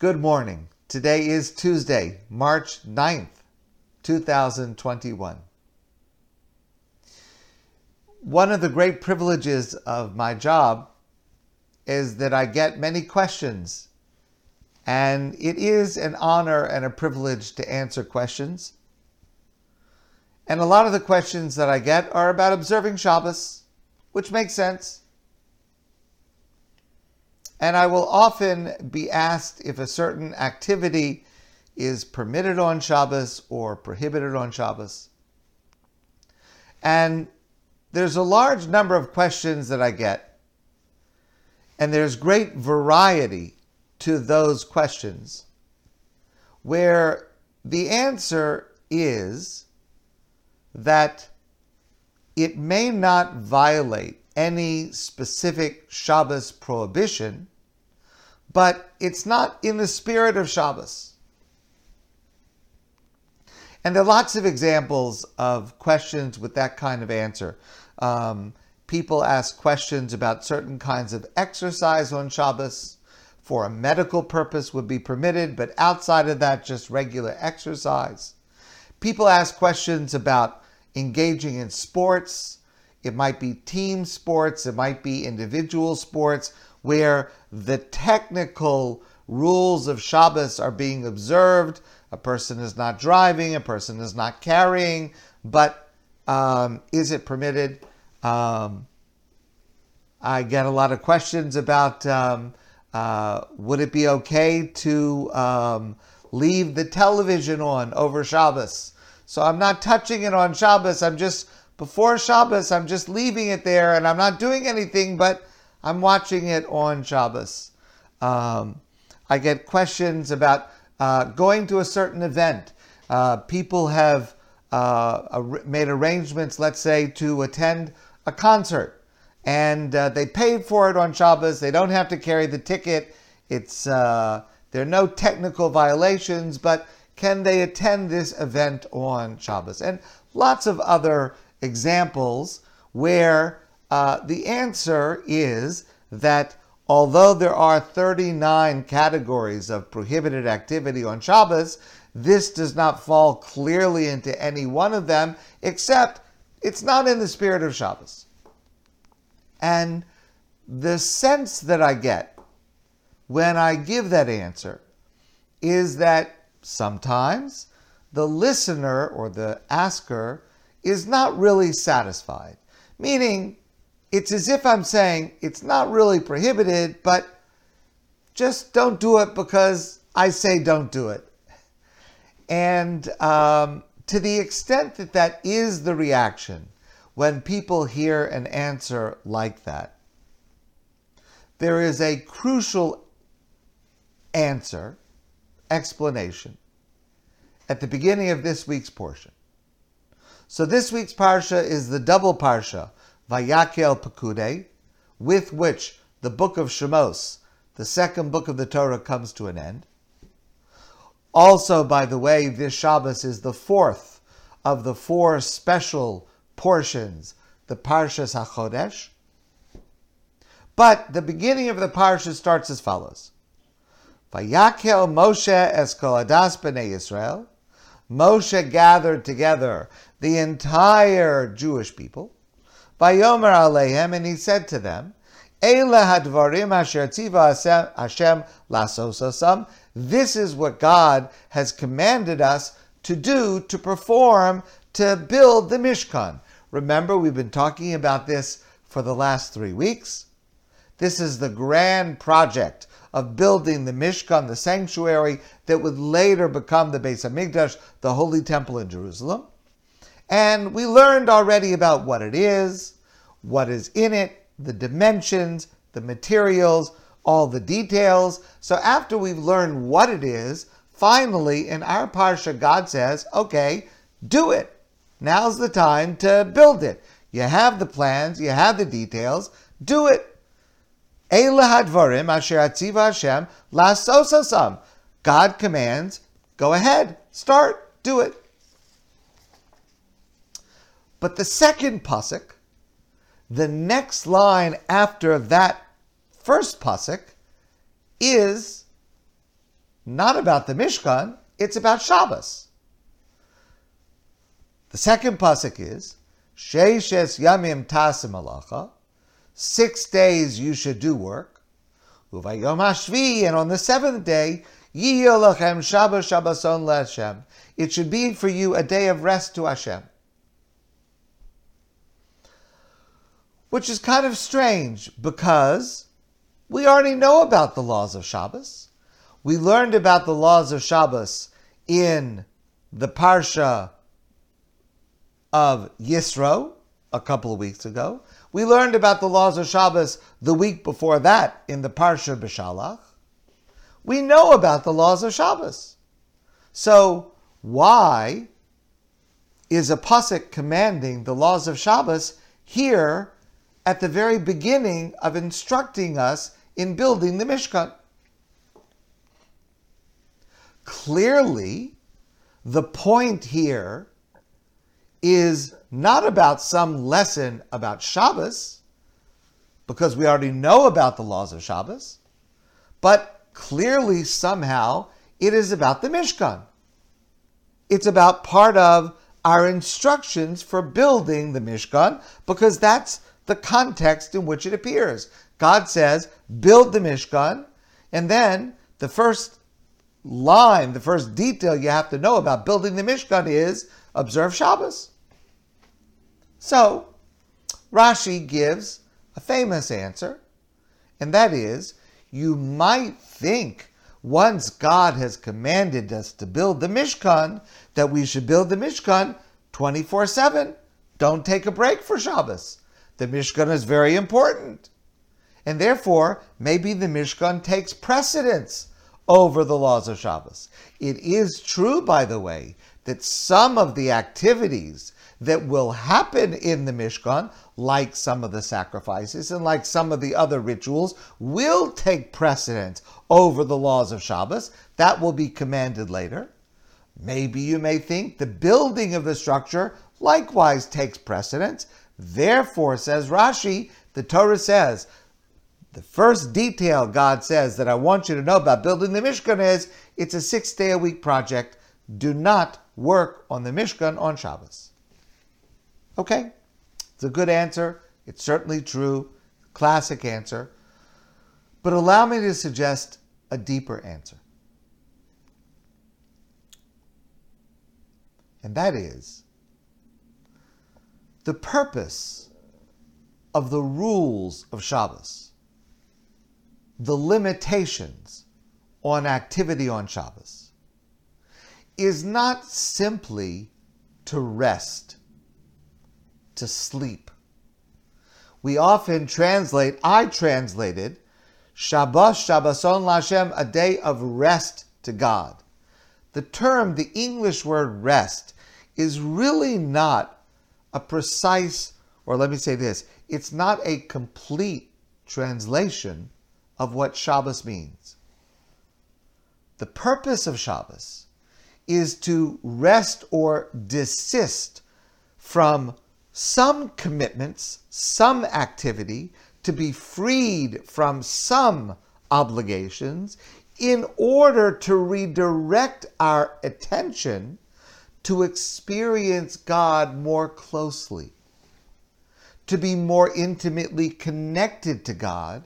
Good morning. Today is Tuesday, March 9th, 2021. One of the great privileges of my job is that I get many questions, and it is an honor and a privilege to answer questions. And a lot of the questions that I get are about observing Shabbos, which makes sense. And I will often be asked if a certain activity is permitted on Shabbos or prohibited on Shabbos. And there's a large number of questions that I get, and there's great variety to those questions, where the answer is that it may not violate any specific Shabbos prohibition, but it's not in the spirit of Shabbos. And there are lots of examples of questions with that kind of answer. Um, people ask questions about certain kinds of exercise on Shabbos for a medical purpose would be permitted, but outside of that, just regular exercise. People ask questions about engaging in sports. It might be team sports, it might be individual sports where the technical rules of Shabbos are being observed. A person is not driving, a person is not carrying, but um, is it permitted? Um, I get a lot of questions about um, uh, would it be okay to um, leave the television on over Shabbos? So I'm not touching it on Shabbos. I'm just, before Shabbos, I'm just leaving it there and I'm not doing anything, but I'm watching it on Shabbos. Um, I get questions about uh, going to a certain event. Uh, people have uh, made arrangements, let's say, to attend a concert, and uh, they paid for it on Shabbos. They don't have to carry the ticket. It's uh, there are no technical violations, but can they attend this event on Shabbos? And lots of other examples where uh, the answer is that although there are 39 categories of prohibited activity on Shabbos, this does not fall clearly into any one of them, except it's not in the spirit of Shabbos. And the sense that I get when I give that answer is that sometimes the listener or the asker is not really satisfied. Meaning, it's as if I'm saying it's not really prohibited, but just don't do it because I say don't do it. And um, to the extent that that is the reaction when people hear an answer like that, there is a crucial answer explanation at the beginning of this week's portion. So this week's parsha is the double parsha, Vayakel Pekude, with which the book of Shemos, the second book of the Torah, comes to an end. Also, by the way, this Shabbos is the fourth of the four special portions, the Parshas HaChodesh. But the beginning of the parsha starts as follows. Vayakel Moshe Eskoladas b'nei Israel. Moshe gathered together the entire Jewish people. Vayomer Alehem, and he said to them, Eile hadvarim asher tziva Hashem lasosasam. This is what God has commanded us to do, to perform, to build the Mishkan. Remember, we've been talking about this for the last three weeks. This is the grand project of building the Mishkan, the sanctuary that would later become the Beis Hamikdash, the Holy Temple in Jerusalem. And we learned already about what it is, what is in it, the dimensions, the materials, all the details. So after we've learned what it is, finally in our parsha, God says, okay, do it. Now's the time to build it. You have the plans, you have the details, do it. asher Hashem lasosasam. God commands, go ahead, start, do it. But the second pasuk, the next line after that first pasuk, is not about the Mishkan, it's about Shabbos. The second pasuk is Sheishes Yamim Tasim Alacha. Six days you should do work. And on the seventh day, Yiyolachem Shabbos Shabboson LaHashem. It should be for you a day of rest to Hashem. Which is kind of strange because we already know about the laws of Shabbos. We learned about the laws of Shabbos in the Parsha of Yisro a couple of weeks ago. We learned about the laws of Shabbos the week before that in the Parsha B'Shalach. We know about the laws of Shabbos. So why is a pasuk commanding the laws of Shabbos here at the very beginning of instructing us in building the Mishkan? Clearly, the point here is not about some lesson about Shabbos, because we already know about the laws of Shabbos, but clearly somehow it is about the Mishkan. It's about part of our instructions for building the Mishkan, because that's the context in which it appears. God says, build the Mishkan, and then the first line, the first detail you have to know about building the Mishkan is observe Shabbos. So, Rashi gives a famous answer, and that is you might think once God has commanded us to build the Mishkan, that we should build the Mishkan 24 7. Don't take a break for Shabbos. The Mishkan is very important. And therefore, maybe the Mishkan takes precedence over the laws of Shabbos. It is true, by the way, that some of the activities that will happen in the Mishkan, like some of the sacrifices and like some of the other rituals, will take precedence over the laws of Shabbos. That will be commanded later. Maybe you may think the building of the structure likewise takes precedence. Therefore, says Rashi, the Torah says, the first detail God says that I want you to know about building the Mishkan is it's a six day a week project. Do not work on the Mishkan on Shabbos. Okay, it's a good answer. It's certainly true. Classic answer. But allow me to suggest a deeper answer. And that is the purpose of the rules of Shabbos, the limitations on activity on Shabbos, is not simply to rest to sleep. We often translate, I translated, Shabbos, Shabboson Lashem, a day of rest to God. The term, the English word rest, is really not a precise, or let me say this, it's not a complete translation of what Shabbos means. The purpose of Shabbos is to rest or desist from some commitments, some activity, to be freed from some obligations in order to redirect our attention to experience God more closely, to be more intimately connected to God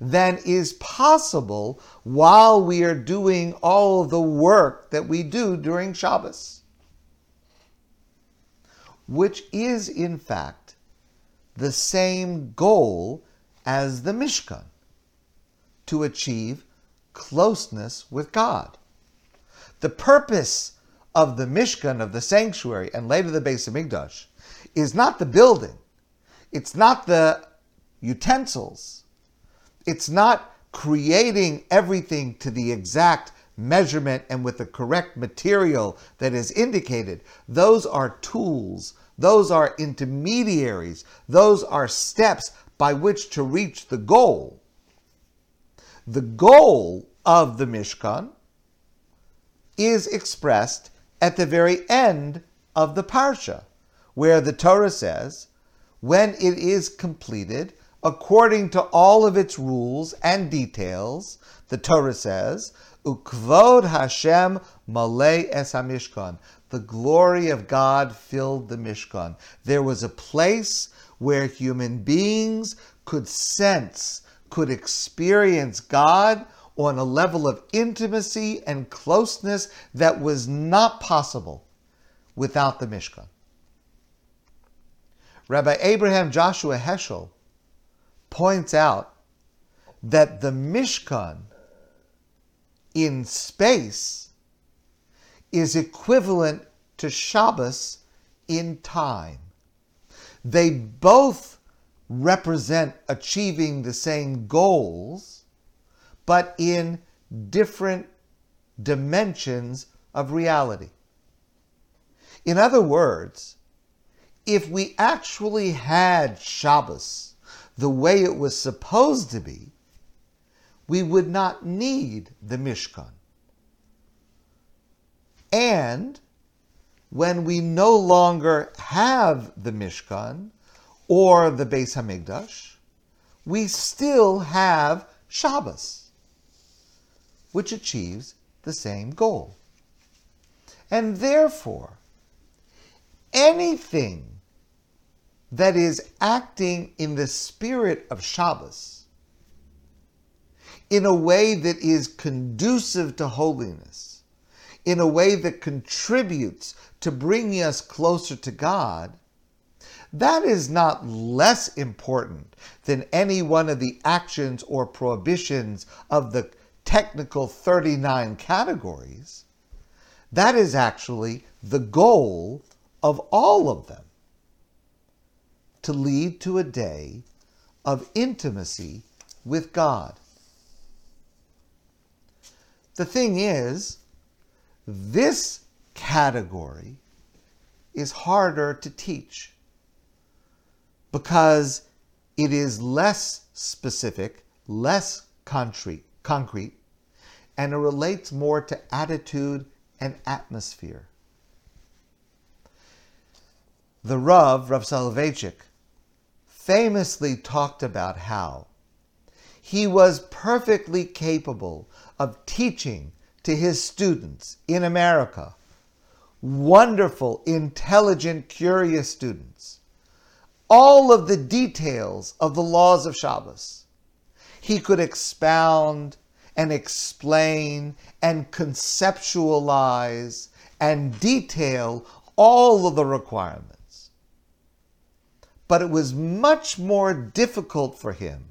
than is possible while we are doing all the work that we do during Shabbos which is in fact the same goal as the Mishkan to achieve closeness with God. The purpose of the Mishkan, of the sanctuary, and later the base of Hamikdash, is not the building, it's not the utensils, it's not creating everything to the exact measurement and with the correct material that is indicated. Those are tools, those are intermediaries, those are steps by which to reach the goal. The goal of the Mishkan is expressed at the very end of the Parsha, where the Torah says, when it is completed, according to all of its rules and details, the Torah says, Ukvod Hashem malei es hamishkan. The glory of God filled the Mishkan. There was a place where human beings could sense, could experience God on a level of intimacy and closeness that was not possible without the Mishkan. Rabbi Abraham Joshua Heschel points out that the Mishkan in space is equivalent to Shabbos in time. They both represent achieving the same goals, but in different dimensions of reality. In other words, if we actually had Shabbos the way it was supposed to be, we would not need the Mishkan. And when we no longer have the Mishkan or the Beis Hamikdash, we still have Shabbos, which achieves the same goal. And therefore, anything that is acting in the spirit of Shabbos, in a way that is conducive to holiness, in a way that contributes to bringing us closer to God, that is not less important than any one of the actions or prohibitions of the technical 39 categories. That is actually the goal of all of them to lead to a day of intimacy with God. The thing is, this category is harder to teach because it is less specific, less concrete, concrete, and it relates more to attitude and atmosphere. The Rav, Rav Soloveitchik, famously talked about how he was perfectly capable of teaching to his students in America wonderful, intelligent, curious students all of the details of the laws of Shabbos. He could expound and explain and conceptualize and detail all of the requirements. But it was much more difficult for him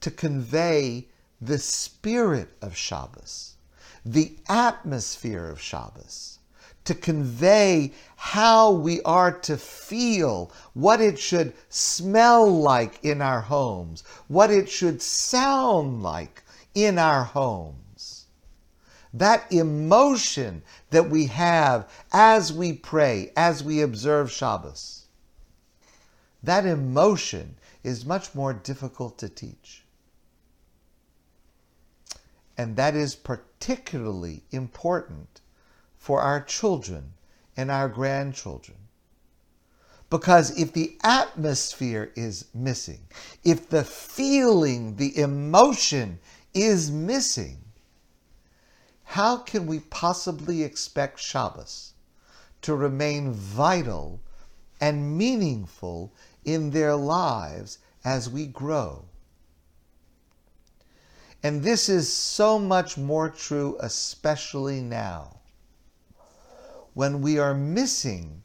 to convey the spirit of Shabbos, the atmosphere of Shabbos to convey how we are to feel, what it should smell like in our homes, what it should sound like in our homes. That emotion that we have as we pray, as we observe Shabbos, that emotion is much more difficult to teach. And that is particularly important for our children and our grandchildren. Because if the atmosphere is missing, if the feeling, the emotion is missing, how can we possibly expect Shabbos to remain vital and meaningful in their lives as we grow? And this is so much more true, especially now when we are missing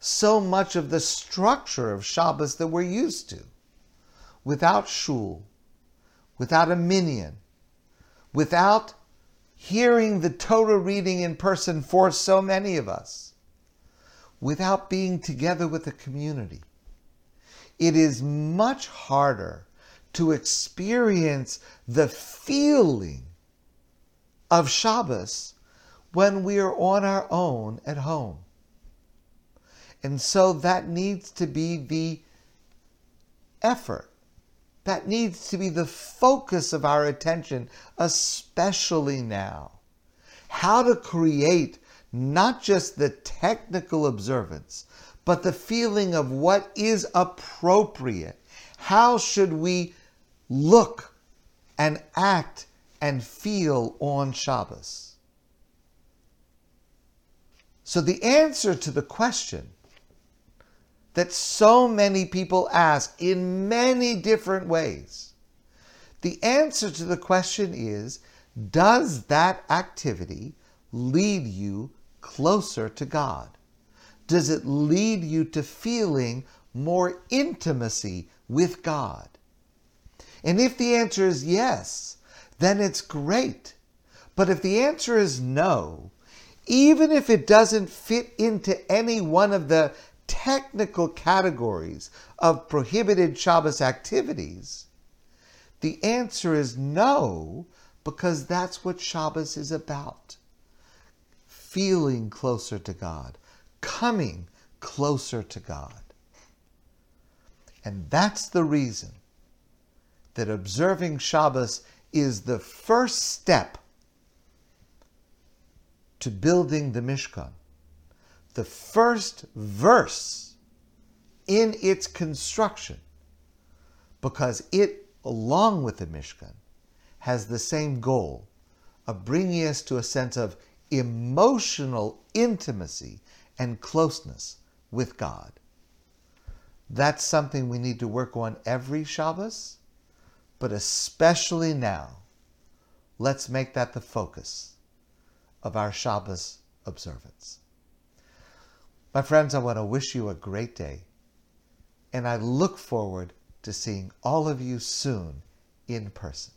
so much of the structure of Shabbos that we're used to. Without shul, without a minyan, without hearing the Torah reading in person for so many of us, without being together with the community. It is much harder to experience the feeling of Shabbos when we are on our own at home. And so that needs to be the effort. That needs to be the focus of our attention, especially now. How to create not just the technical observance, but the feeling of what is appropriate. How should we look and act and feel on Shabbos? So, the answer to the question that so many people ask in many different ways, the answer to the question is Does that activity lead you closer to God? Does it lead you to feeling more intimacy with God? And if the answer is yes, then it's great. But if the answer is no, even if it doesn't fit into any one of the technical categories of prohibited Shabbos activities, the answer is no, because that's what Shabbos is about. Feeling closer to God, coming closer to God. And that's the reason that observing Shabbos is the first step to building the Mishkan. The first verse in its construction, because it, along with the Mishkan, has the same goal of bringing us to a sense of emotional intimacy and closeness with God. That's something we need to work on every Shabbos, but especially now. Let's make that the focus of our Shabbos observance. My friends, I want to wish you a great day, and I look forward to seeing all of you soon in person.